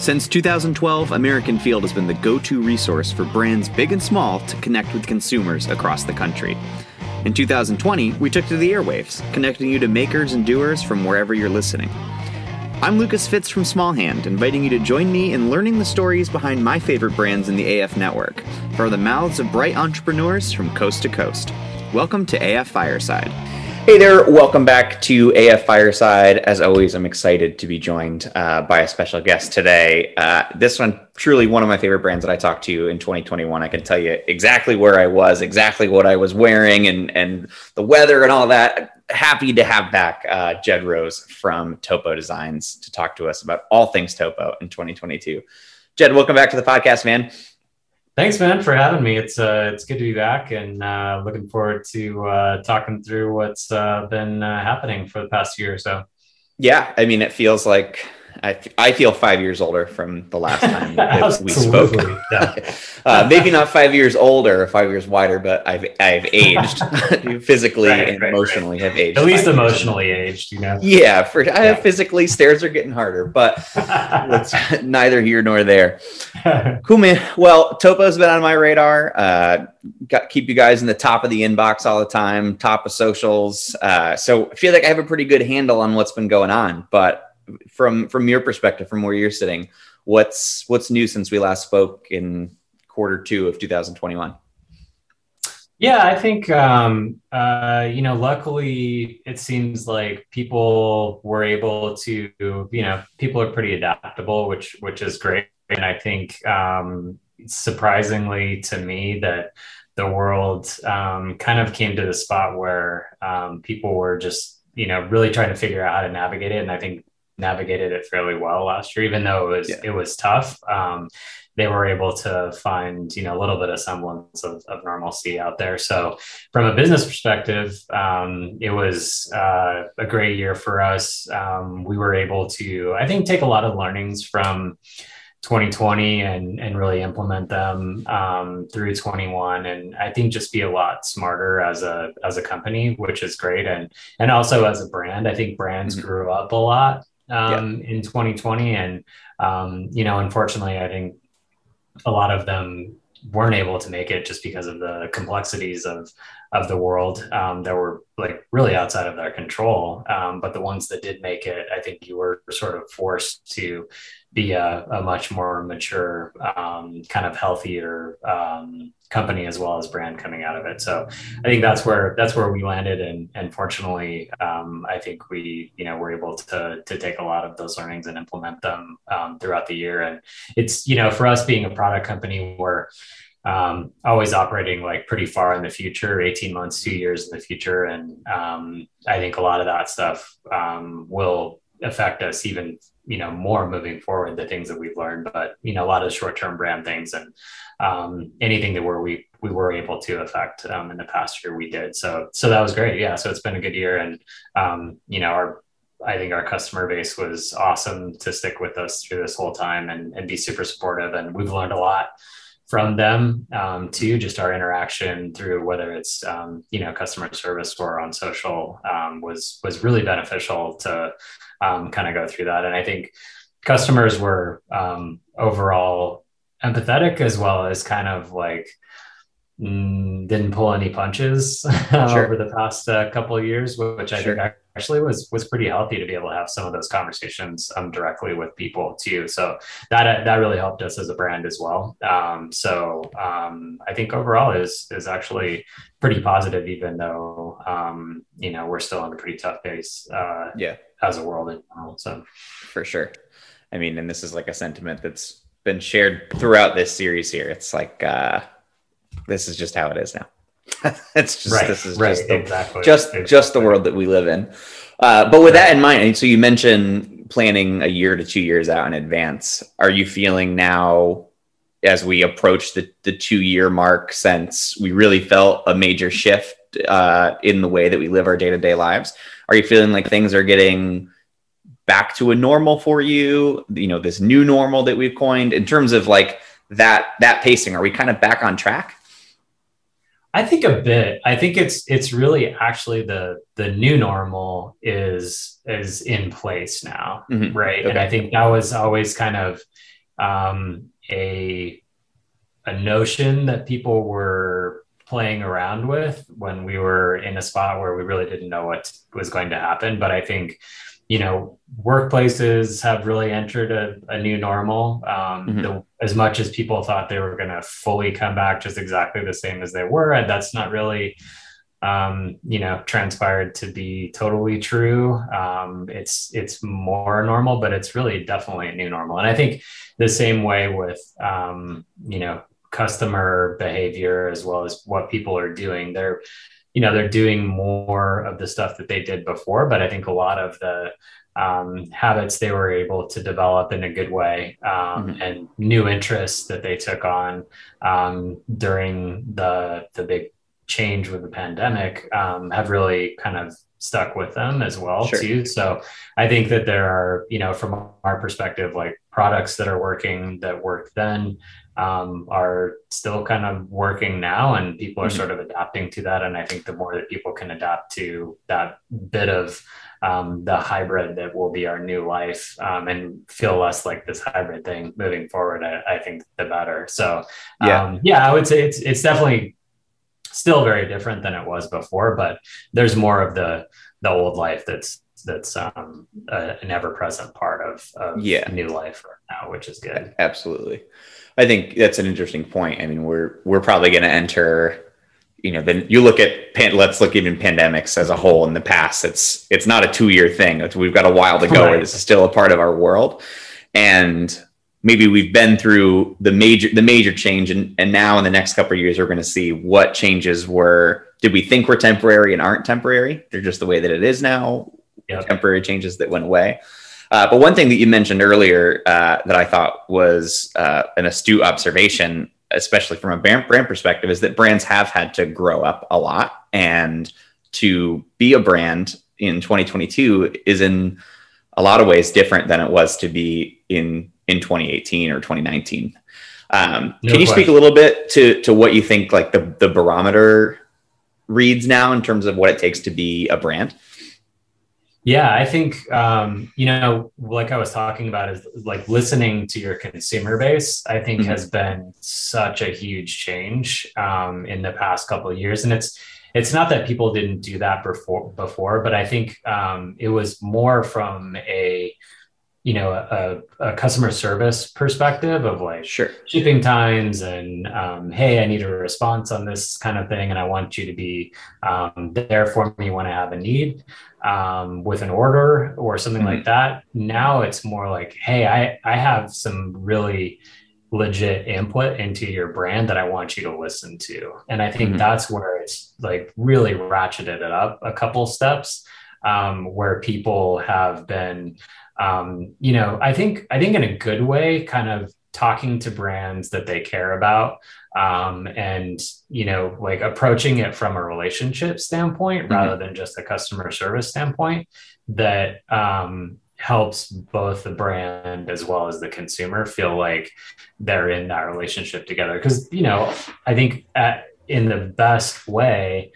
Since 2012, American Field has been the go to resource for brands big and small to connect with consumers across the country. In 2020, we took to the airwaves, connecting you to makers and doers from wherever you're listening. I'm Lucas Fitz from Smallhand, inviting you to join me in learning the stories behind my favorite brands in the AF network, for the mouths of bright entrepreneurs from coast to coast. Welcome to AF Fireside. Hey there, welcome back to AF Fireside. As always, I'm excited to be joined uh, by a special guest today. Uh, this one, truly one of my favorite brands that I talked to in 2021. I can tell you exactly where I was, exactly what I was wearing, and and the weather and all that. Happy to have back uh, Jedd Rose from Topo Designs to talk to us about all things Topo in 2022. Jedd, welcome back to the podcast, man. Thanks, man, for having me. It's uh, it's good to be back, and uh, looking forward to uh, talking through what's uh, been uh, happening for the past year or so. Yeah, I mean, it feels like I, I feel five years older from the last time that we spoke. Yeah. uh, maybe not five years older, five years wider, but I've I've aged physically right, and right, emotionally right. have aged. At least emotionally years. aged, you know. Yeah, for I have physically stairs are getting harder, but it's neither here nor there. cool, man. Well, Topo's been on my radar. Uh, got keep you guys in the top of the inbox all the time, top of socials. Uh, so I feel like I have a pretty good handle on what's been going on, but from from your perspective, from where you're sitting, what's what's new since we last spoke in quarter two of 2021? Yeah, I think um, uh, you know. Luckily, it seems like people were able to, you know, people are pretty adaptable, which which is great. And I think um, surprisingly to me that the world um, kind of came to the spot where um, people were just, you know, really trying to figure out how to navigate it. And I think navigated it fairly well last year, even though it was yeah. it was tough. Um, they were able to find you know a little bit of semblance of, of normalcy out there. So from a business perspective, um, it was uh, a great year for us. Um, we were able to, I think, take a lot of learnings from. 2020 and and really implement them um, through 21 and I think just be a lot smarter as a as a company which is great and and also as a brand I think brands mm-hmm. grew up a lot um, yeah. in 2020. And, um, you know, unfortunately, I think a lot of them weren't able to make it just because of the complexities of of the world um, that were like really outside of their control. Um, but the ones that did make it, I think you were sort of forced to be a, a much more mature, um, kind of healthier um, company as well as brand coming out of it. So I think that's where that's where we landed, and and fortunately, um, I think we you know were able to to take a lot of those learnings and implement them um, throughout the year. And it's you know for us being a product company, we're um, always operating like pretty far in the future 18 months two years in the future. And um, i think a lot of that stuff um, will affect us even you know more moving forward the things that we've learned. But you know a lot of short-term brand things and um, anything that were we we were able to affect um, in the past year we did. So so that was great. Yeah so it's been a good year. And um, you know our I think our customer base was awesome to stick with us through this whole time and, and be super supportive. And we've learned a lot from them um, to just our interaction through whether it's um, you know customer service or on social um, was was really beneficial to um, kind of go through that and i think customers were um, overall empathetic as well as kind of like mm, didn't pull any punches sure. over the past uh, couple of years which i sure. think actually was was pretty healthy to be able to have some of those conversations um, directly with people too. So that that really helped us as a brand as well. Um, so um, I think overall is is actually pretty positive, even though um, you know we're still on a pretty tough pace. Uh, yeah, as a world in general. So for sure. I mean, and this is like a sentiment that's been shared throughout this series here. It's like uh, this is just how it is now. it's just right, this is right, just the, exactly, just exactly. just the world that we live in. Uh, but with right. that in mind, so you mentioned planning a year to two years out in advance. Are you feeling now, as we approach the the two year mark, since we really felt a major shift uh, in the way that we live our day to day lives? Are you feeling like things are getting back to a normal for you? You know, this new normal that we've coined in terms of like that that pacing. Are we kind of back on track? I think a bit. I think it's it's really actually the the new normal is is in place now, mm-hmm. right? Okay. And I think that was always kind of um, a a notion that people were playing around with when we were in a spot where we really didn't know what was going to happen. But I think you know, workplaces have really entered a, a new normal. Um, mm-hmm. the, as much as people thought they were going to fully come back just exactly the same as they were, and that's not really, um, you know, transpired to be totally true. Um, it's it's more normal, but it's really definitely a new normal. And I think the same way with, um, you know, customer behavior as well as what people are doing. They're you know they're doing more of the stuff that they did before but i think a lot of the um, habits they were able to develop in a good way um, mm-hmm. and new interests that they took on um, during the the big change with the pandemic um, have really kind of stuck with them as well sure. too so i think that there are you know from our perspective like products that are working that worked then um, are still kind of working now and people are mm-hmm. sort of adapting to that and i think the more that people can adapt to that bit of um, the hybrid that will be our new life um, and feel less like this hybrid thing moving forward I, I think the better so yeah um, yeah i would say it's it's definitely still very different than it was before but there's more of the the old life that's that's um, a, an ever present part of, of yeah. new life right now, which is good. Absolutely. I think that's an interesting point. I mean, we're we're probably going to enter. You know, then you look at pan, let's look even pandemics as a whole in the past. It's it's not a two year thing. It's, we've got a while to go. Right. Is still a part of our world, and maybe we've been through the major the major change, and and now in the next couple of years we're going to see what changes were. Did we think were temporary and aren't temporary? They're just the way that it is now. Yep. Temporary changes that went away uh, but one thing that you mentioned earlier uh, that I thought was uh, an astute observation, especially from a brand, brand perspective, is that brands have had to grow up a lot. And to be a brand in 2022 is in a lot of ways different than it was to be in in 2018 or 2019. Um, no can you question. speak a little bit to to what you think like the the barometer reads now in terms of what it takes to be a brand? Yeah, I think um, you know, like I was talking about, is like listening to your consumer base. I think mm-hmm. has been such a huge change um, in the past couple of years, and it's it's not that people didn't do that before before, but I think um, it was more from a you know a, a, customer service perspective of like sure. shipping times and um, hey i need a response on this kind of thing and i want you to be um, there for me when i have a need um, with an order or something mm-hmm. like that now it's more like hey i i have some really legit input into your brand that i want you to listen to and i think mm-hmm. that's where it's like really ratcheted it up a couple steps um, where people have been um, you know, I think I think in a good way, kind of talking to brands that they care about um, and you know like approaching it from a relationship standpoint mm-hmm. rather than just a customer service standpoint that um, helps both the brand as well as the consumer feel like they're in that relationship together because you know i think at, in the best way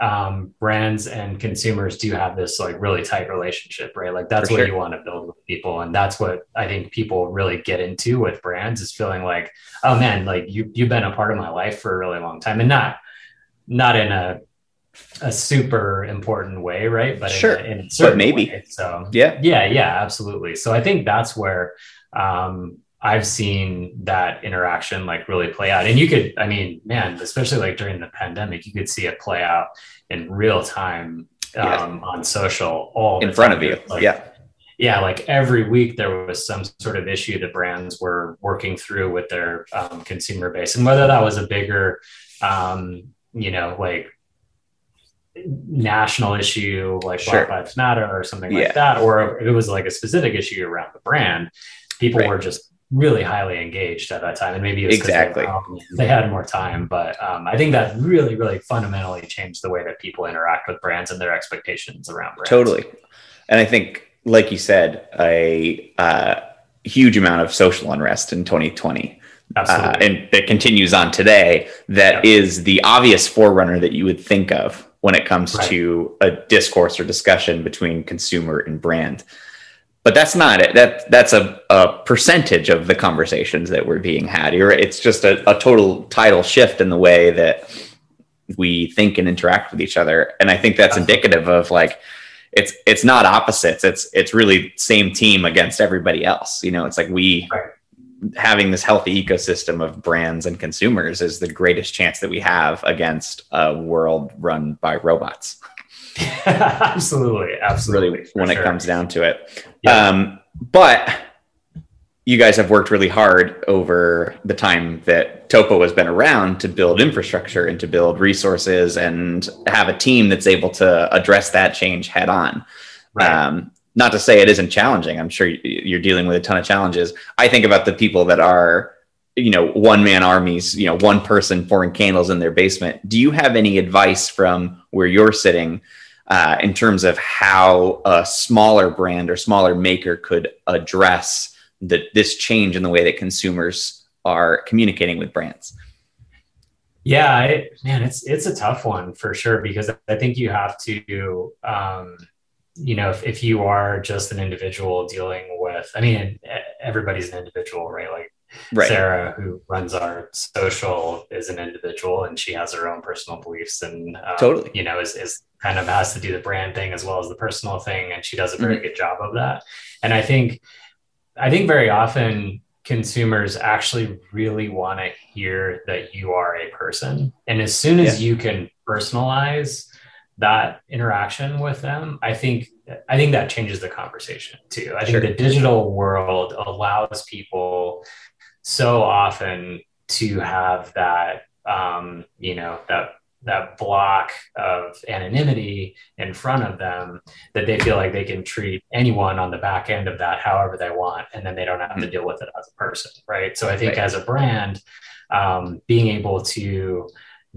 um, brands and consumers do have this like really tight relationship, right? Like that's For what sure. you want to build with people, and that's what I think people really get into with brands is feeling like, oh man, like you you've been a part of my life for a really long time, and not not in a a super important way, right? But sure, in, a, in but maybe. Way. So yeah, yeah, yeah, absolutely. So I think that's where um, I've seen that interaction like really play out. And you could, I mean, man, especially like during the pandemic, you could see it play out in real time um, yeah. on social all in front time. of you. Like, yeah. Yeah, like every week there was some sort of issue that brands were working through with their um, consumer base, and whether that was a bigger, um, you know, like national issue like sure. Black Lives Matter or something yeah. like that, or it was like a specific issue around the brand, people right. were just really highly engaged at that time and maybe exactly. they, they, had more time but um, i think that really really fundamentally changed the way that people interact with brands and their expectations around brands. Totally. And i think like you said a uh, huge amount of social unrest in 2020 Absolutely. Uh, and that continues on today That is the obvious forerunner that you would think of when it comes right. to a discourse or discussion between consumer and brand but that's not it. That that's a, a percentage of the conversations that were being had. Here it's just a, a total title shift in the way that we think and interact with each other. And i think that's indicative of like it's it's not opposites. It's it's really same team against everybody else. You know it's like we having this healthy ecosystem of brands and consumers is the greatest chance that we have against a world run by robots absolutely, absolutely. Really, when sure. it comes down to it. Yeah. Um, but you guys have worked really hard over the time that Topo has been around to build infrastructure and to build resources and have a team that's able to address that change head on. Right. Um, not to say it isn't challenging. I'm sure you're dealing with a ton of challenges. I think about the people that are, you know, one man armies, you know, one person pouring candles in their basement. Do you have any advice from where you're sitting uh, in terms of how a smaller brand or smaller maker could address the, this change in the way that consumers are communicating with brands? Yeah, it, man, it's it's a tough one for sure because I think you have to, um, you know, if, if you are just an individual dealing with, I mean, everybody's an individual, right? Like Right. Sarah, who runs our social, is an individual and she has her own personal beliefs and um, totally, you know, is, is kind of has to do the brand thing as well as the personal thing, and she does a very mm-hmm. good job of that. And I think, I think very often consumers actually really want to hear that you are a person, and as soon as yeah. you can personalize that interaction with them, I think I think that changes the conversation too. I sure. think the digital world allows people so often to have that um, you know that that block of anonymity in front of them that they feel like they can treat anyone on the back end of that however they want and then they don't have to mm-hmm. deal with it as a person right so i think right. as a brand um, being able to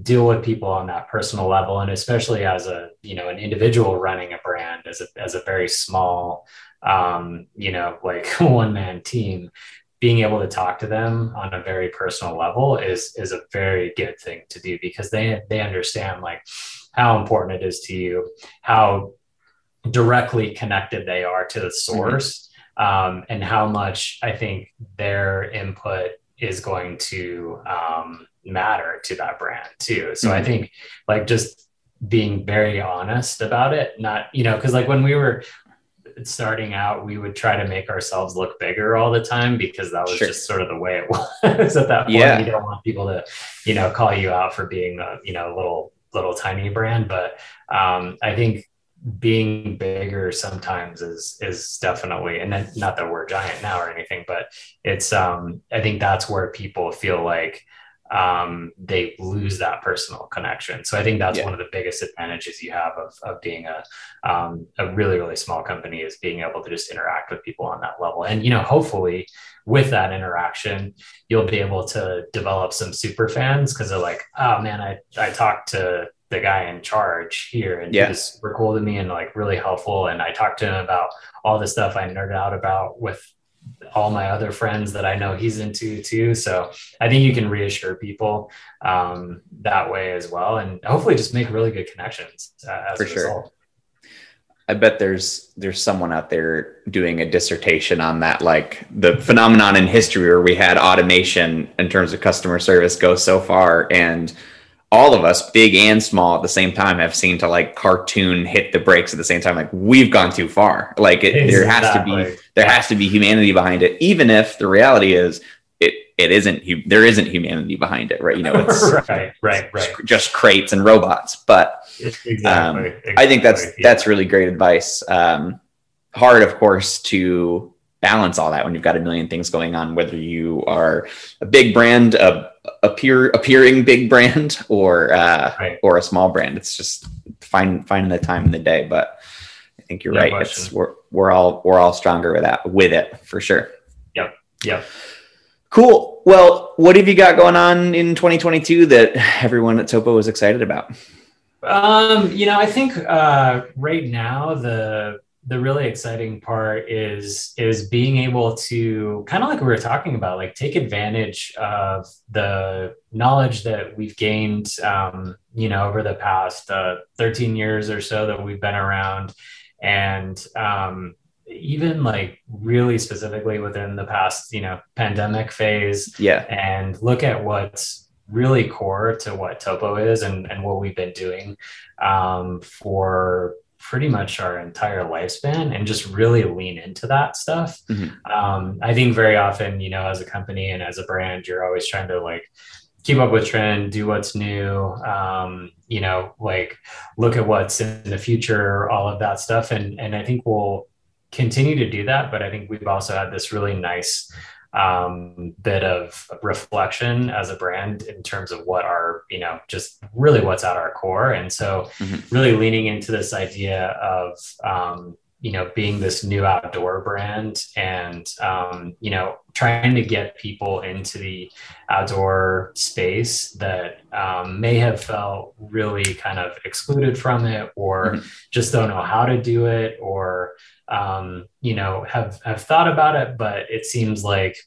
deal with people on that personal level and especially as a you know an individual running a brand as a, as a very small um, you know like one man team being able to talk to them on a very personal level is is a very good thing to do because they they understand like how important it is to you how directly connected they are to the mm-hmm. source mm-hmm. um, and how much i think their input is going to um, matter to that brand too so mm-hmm. i think like just being very honest about it not you know because like when we were starting out, we would try to make ourselves look bigger all the time because that was sure. just sort of the way it was at that point. Yeah. You don't want people to, you know, call you out for being a, you know, little, little tiny brand. But um, I think being bigger sometimes is is definitely and then not that we're giant now or anything but it's um i think that's where people feel like um, they lose that personal connection. So I think that's yeah. one of the biggest advantages you have of, of being a, um, a really, really small company is being able to just interact with people on that level. And, you know, hopefully with that interaction, you'll be able to develop some super fans because they're like, oh man, I, I talked to the guy in charge here and yeah. he was cool to me and like really helpful. And I talked to him about all the stuff I nerded out about with all my other friends that I know he's into too. So I think you can reassure people um, that way as well, and hopefully just make really good connections uh, for sure. Result. I bet there's there's someone out there doing a dissertation on that, like the phenomenon in history where we had automation in terms of customer service go so far, and all of us, big and small, at the same time, have seen to like cartoon hit the brakes at the same time. Like we've gone too far. Like it, exactly. there has to be there has to be humanity behind it, even if the reality is it it isn't. There isn't humanity behind it, right? You know, it's right, right, right. Just crates and robots. But exactly, um, exactly. I think that's yeah. that's really great advice. Um, hard, of course, to balance all that when you've got a million things going on, whether you are a big brand, a appear appearing big brand, or uh, right. or a small brand. It's just find finding the time in the day. But I think you're right. Question. It's we're we're all we're all stronger with that with it for sure. Yep. Yep. Cool. Well, what have you got going on in 2022 that everyone at Topo is excited about? Um, you know, I think uh, right now the the really exciting part is is being able to kind of like we were talking about, like take advantage of the knowledge that we've gained, um, you know, over the past uh, 13 years or so that we've been around, and um, even like really specifically within the past, you know, pandemic phase. Yeah. And look at what's really core to what Topo is and, and what we've been doing um, for pretty much our entire lifespan and just really lean into that stuff. Mm-hmm. Um, I think very often, you know, as a company and as a brand, you're always trying to like keep up with trend, do what's new, um, you know, like look at what's in the future, all of that stuff. And, and I think we'll continue to do that. But I think we've also had this really nice um, bit of reflection as a brand in terms of what our, you know, just really what's at our core. And so, mm-hmm. really leaning into this idea of, um, you know, being this new outdoor brand and, um, you know, trying to get people into the outdoor space that um, may have felt really kind of excluded from it or mm-hmm. just don't know how to do it or, um, you know, have have thought about it, but it seems like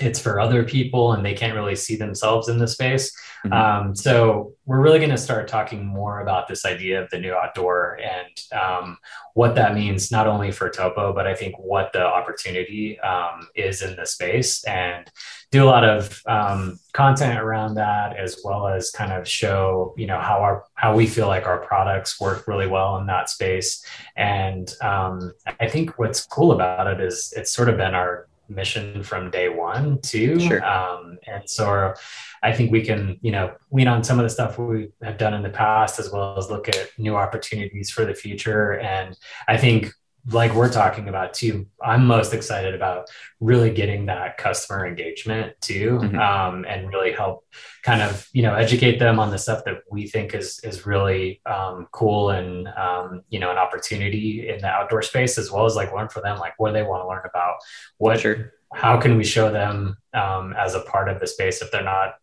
it's for other people and they can't really see themselves in the space. Mm-hmm. Um, so we're really going to start talking more about this idea of the new outdoor and um, what that means, not only for Topo, but I think what the opportunity um, is in the space and do a lot of um, content around that, as well as kind of show, you know, how our, how we feel like our products work really well in that space. And um, I think what's cool about it is it's sort of been our mission from day one too. Sure. Um, and so I think we can, you know, lean on some of the stuff we have done in the past, as well as look at new opportunities for the future. And I think like we're talking about too, I'm most excited about really getting that customer engagement too, mm-hmm. um, and really help kind of you know educate them on the stuff that we think is is really um, cool and um, you know an opportunity in the outdoor space, as well as like learn for them like what they want to learn about, what sure. how can we show them um, as a part of the space if they're not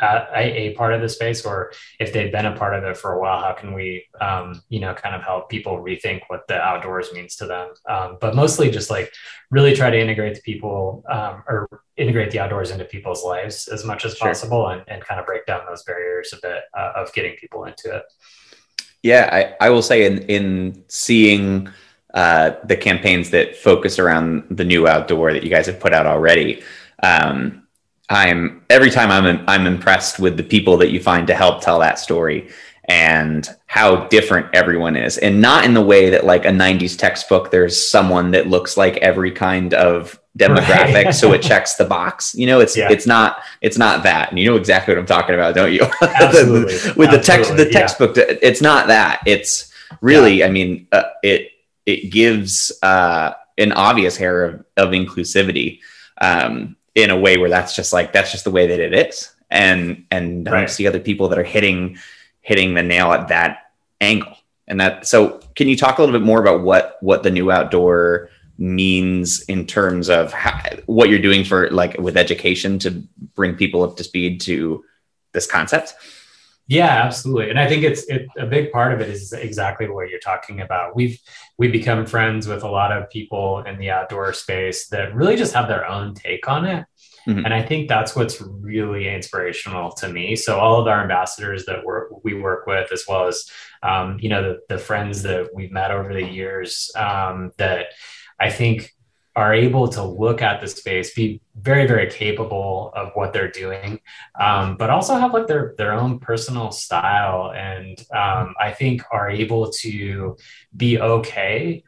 a, a, part of the space or if they've been a part of it for a while how can we um, you know kind of help people rethink what the outdoors means to them um, but mostly just like really try to integrate the people um, or integrate the outdoors into people's lives as much as sure. possible and, and kind of break down those barriers a bit uh, of getting people into it yeah i, I will say in in seeing uh, the campaigns that focus around the new outdoor that you guys have put out already um, I'm every time I'm I'm impressed with the people that you find to help tell that story and how different everyone is and not in the way that like a 90s textbook there's someone that looks like every kind of demographic right. so it checks the box you know it's yeah. it's not it's not that and you know exactly what i'm talking about don't you Absolutely. with Absolutely. the text the textbook yeah. it's not that it's really yeah. i mean uh, it it gives uh, an obvious air of, of inclusivity um, in a way where that's just like that's just the way that it is. And and right. I don't see other people that are hitting hitting the nail at that angle. And that so can you talk a little bit more about what what the new outdoor means in terms of how, what you're doing for like with education to bring people up to speed to this concept yeah, absolutely. And I think it's it, a big part of it is exactly what you're talking about. We've we've become friends with a lot of people in the outdoor space that really just have their own take on it. Mm-hmm. And I think that's what's really inspirational to me. So all of our ambassadors that we're, we work with, as well as um, you know the, the friends that we've met over the years, um, that I think are able to look at the space, be very, very capable of what they're doing, um, but also have like their their own personal style, and um, I think are able to be okay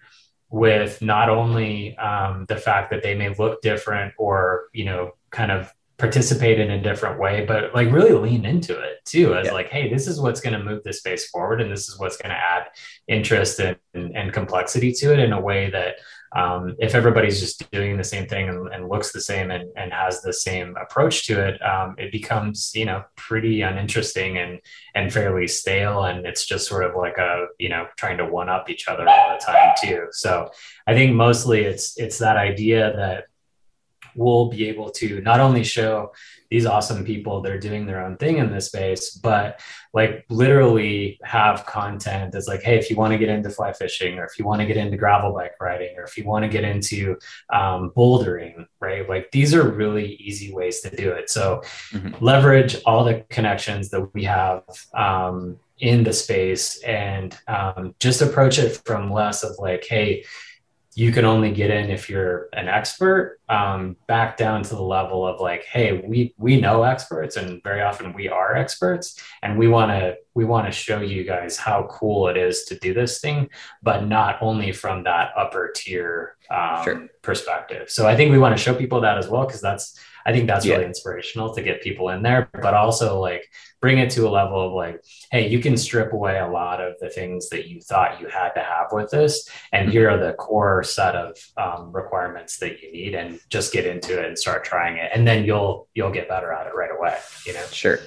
with not only um, the fact that they may look different or you know kind of participate in a different way, but like really lean into it too, as yeah. like, hey, this is what's going to move the space forward, and this is what's going to add interest and, and, and complexity to it in a way that um, if everybody's just doing the same thing and, and looks the same and, and, has the same approach to it, um, it becomes you know pretty uninteresting and and fairly stale, and it's just sort of like a you know trying to one up each other all the time too. So I think mostly it's it's that idea that we'll be able to not only show these awesome people that are doing their own thing in this space, but like literally have content that's like, hey, if you want to get into fly fishing, or if you want to get into gravel bike riding, or if you want to get into um, bouldering, right? Like these are really easy ways to do it. So mm-hmm. leverage all the connections that we have. Um, in the space and um, just approach it from less of like hey you can only get in if you're an expert um, back down to the level of like hey we we know experts and very often we are experts and we want to we want to show you guys how cool it is to do this thing but not only from that upper tier um, sure. perspective so i think we want to show people that as well because that's I think that's yeah. really inspirational to get people in there, but also like bring it to a level of like, hey, you can strip away a lot of the things that you thought you had to have with this, and mm-hmm. here are the core set of um, requirements that you need, and just get into it and start trying it, and then you'll you'll get better at it right away. You know, sure.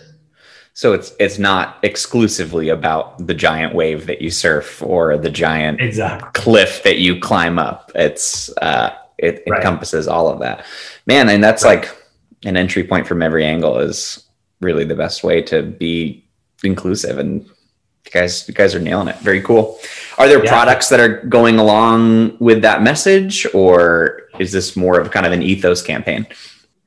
So it's it's not exclusively about the giant wave that you surf or the giant exactly. cliff that you climb up. It's uh, it right. encompasses all of that, man. And that's right. like an entry point from every angle is really the best way to be inclusive and you guys you guys are nailing it. Very cool. Are there yeah. products that are going along with that message or is this more of kind of an ethos campaign?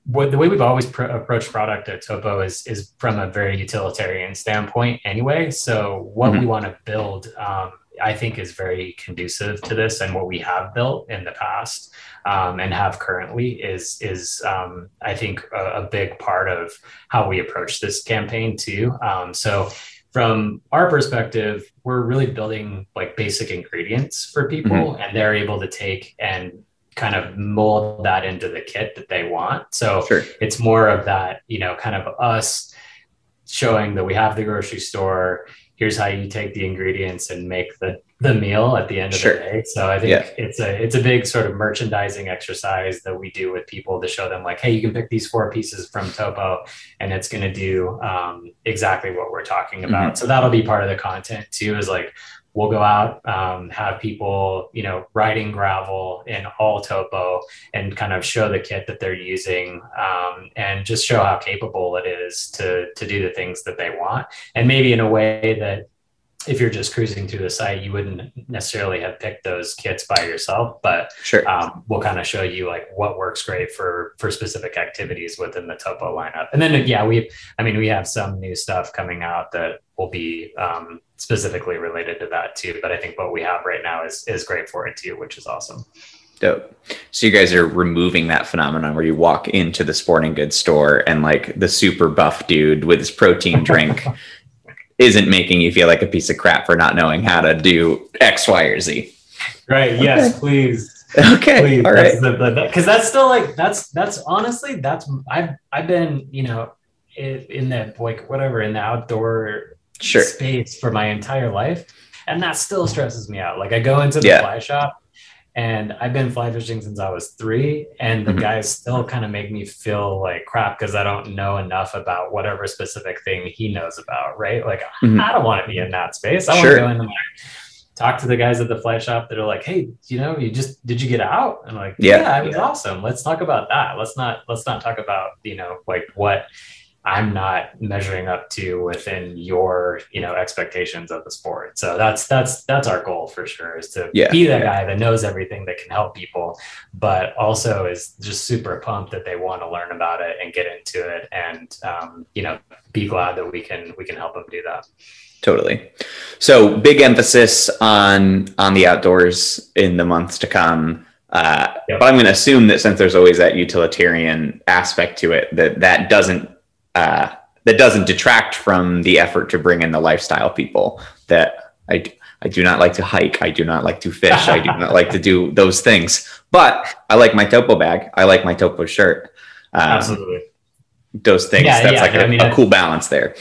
What, the way we've always pr- approached product at topo is is from a very utilitarian standpoint anyway. So what mm-hmm. we want to build um, i think is very conducive to this and what we have built in the past um, and have currently is is um, I think a, a, big part of how we approach this campaign too. Um, so from our perspective, we're really building like basic ingredients for people, mm-hmm. and they're able to take and kind of mold that into the kit that they want. So sure. it's more of that, you know, kind of us showing that we have the grocery store. Here's how you take the ingredients and make the the meal at the end of sure. the day. So I think yeah. it's a it's a big sort of merchandising exercise that we do with people to show them like, hey, you can pick these four pieces from Topo, and it's going to do um, exactly what we're talking about. Mm-hmm. So that'll be part of the content too. Is like we'll go out, um, have people, you know, riding gravel in all topo and kind of show the kit that they're using um, and just show how capable it is to, to do the things that they want. And maybe in a way that if you're just cruising through the site, you wouldn't necessarily have picked those kits by yourself, but sure. um, we'll kind of show you like what works great for for specific activities within the topo lineup. And then yeah, we I mean we have some new stuff coming out that will be um, specifically related to that too. But I think what we have right now is is great for it too, which is awesome. Dope. So you guys are removing that phenomenon where you walk into the sporting goods store and like the super buff dude with his protein drink isn't making you feel like a piece of crap for not knowing how to do X, Y, or Z. Right. Okay. Yes, please. Okay. Please. All right. Because that's, that's, still like that's that's honestly that's I've I've been you know in, in that like whatever in the outdoor sure. space for my entire life, and that still stresses me out. Like I go into the yeah. fly shop and I've been fly fishing since I was three, and the mm-hmm. guys still kind of make me feel like crap because I don't know enough about whatever specific thing he knows about, right? Like mm-hmm. I don't want to be in that space. I sure. want to go in and like talk to the guys at the fly shop that are like, hey, you know, you just did you get out? And like, yeah, yeah, it was yeah. awesome. Let's talk about that. Let's not let's not talk about you know like what I'm not measuring up to within your, you know, expectations of the sport. So that's that's that's our goal for sure is to yeah, be that guy that knows everything that can help people, but also is just super pumped that they want to learn about it and get into it, and um, you know, be glad that we can we can help them do that. Totally. So big emphasis on on the outdoors in the months to come. Uh, yep. But I'm going to assume that since there's always that utilitarian aspect to it, that that doesn't uh, that doesn't detract from the effort to bring in the lifestyle people that I, I do not like to hike. I do not like to fish. I do not like to do those things, but I like my topo bag. I like my topo shirt. Um, Absolutely. Those things. Yeah, that's yeah, like a, I mean, a cool balance there.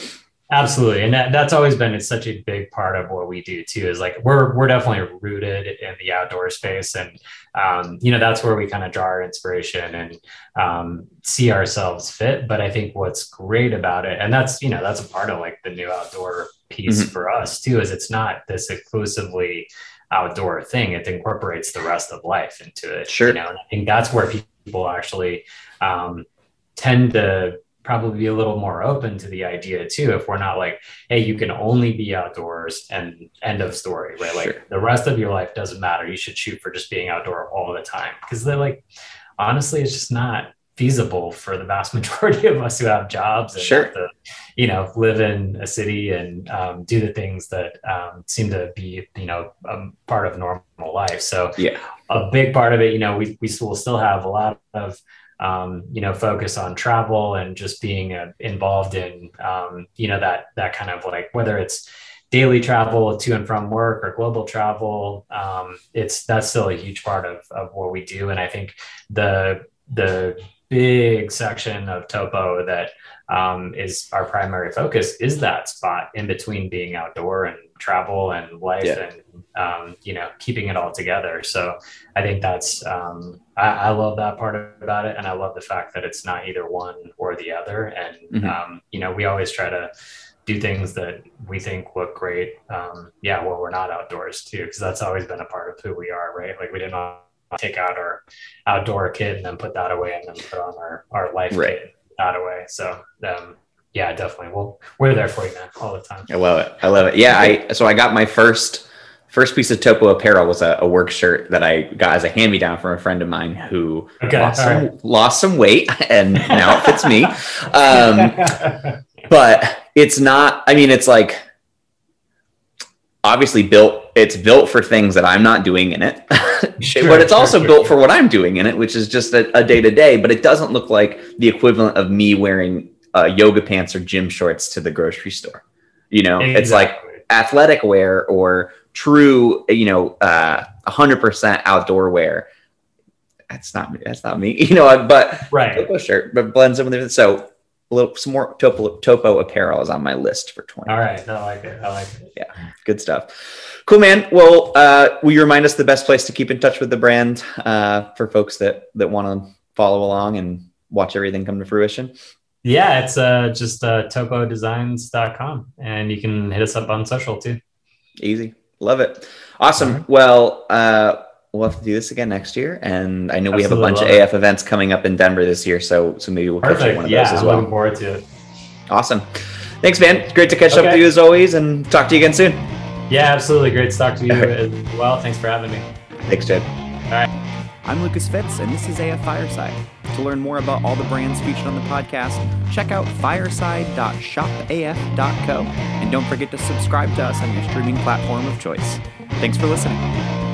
Absolutely. And that, that's always been it's such a big part of what we do too, is like we're we're definitely rooted in the outdoor space. And um, you know, that's where we kind of draw our inspiration and um, see ourselves fit. But I think what's great about it, and that's you know, that's a part of like the new outdoor piece mm-hmm. for us too, is it's not this exclusively outdoor thing. It incorporates the rest of life into it. Sure. You know, and I think that's where people people actually um, tend to probably be a little more open to the idea too if we're not like hey you can only be outdoors and end of story right? Like sure. the rest of your life doesn't matter. You should shoot for just being outdoor all the time. Because they're like honestly it's just not feasible for the vast majority of us who have jobs and sure. to, you know live in a city and um, do the things that um, seem to be you know a part of normal life. So yeah. a big part of it you know we, we will still have a lot of um, you know, focus on travel and just being uh, involved in, um, you know, that that kind of like whether it's daily travel to and from work or global travel, um, it's that's still a huge part of of what we do. And I think the the big section of Topo that um, is our primary focus is that spot in between being outdoor and travel and life yeah. and um, you know keeping it all together so i think that's um, I, I, love that part about it and i love the fact that it's not either one or the other and mm-hmm. Um, you know we always try to do things that we think look great um, yeah well we're not outdoors too because that's always been a part of who we are right like we didn't take out our outdoor kit and then put that away and then put on our our life right. kit that away so um, yeah, definitely. Well, we're there for you, man, all the time. I love it. I love it. Yeah, I so I got my first first piece of Topo apparel was a, a work shirt that I got as a hand me down from a friend of mine who okay, lost, some, right. lost some weight and now it fits me. Um, but it's not. I mean, it's like obviously built. It's built for things that I'm not doing in it, sure, but it's sure, also sure, built for what I'm doing in it, which is just a day to day. But it doesn't look like the equivalent of me wearing uh, yoga pants or gym shorts to the grocery store. You know, exactly. it's like athletic wear or true, you know, uh, 100% outdoor wear. That's not me. That's not me. You know, but right. Topo shirt, but blends in with it. So a little some more topo, topo apparel is on my list for 20. All right. I like it. I like it. Yeah. Good stuff. Cool, man. Well, uh, will you remind us the best place to keep in touch with the brand uh, for folks that that want to follow along and watch everything come to fruition? Yeah, it's uh, just uh, topodesigns.com and you can hit us up on social too. Easy. Love it. Awesome. Right. Well, uh, we'll have to do this again next year. And I know Absolutely we have a bunch of AF it. events coming up in Denver this year. So, so maybe we'll Perfect. catch one of yeah, those as well. looking forward to it. Awesome. Thanks, man. It's great to catch okay. up with you as always and talk to you again soon. Yeah, absolutely. Great to talk to you as well. Thanks for having me. Thanks, Jedd. I'm Lucas Fitz, and this is AF Fireside. To learn more about all the brands featured on the podcast, check out fireside.shopaf.co, and don't forget to subscribe to us on your streaming platform of choice. Thanks for listening.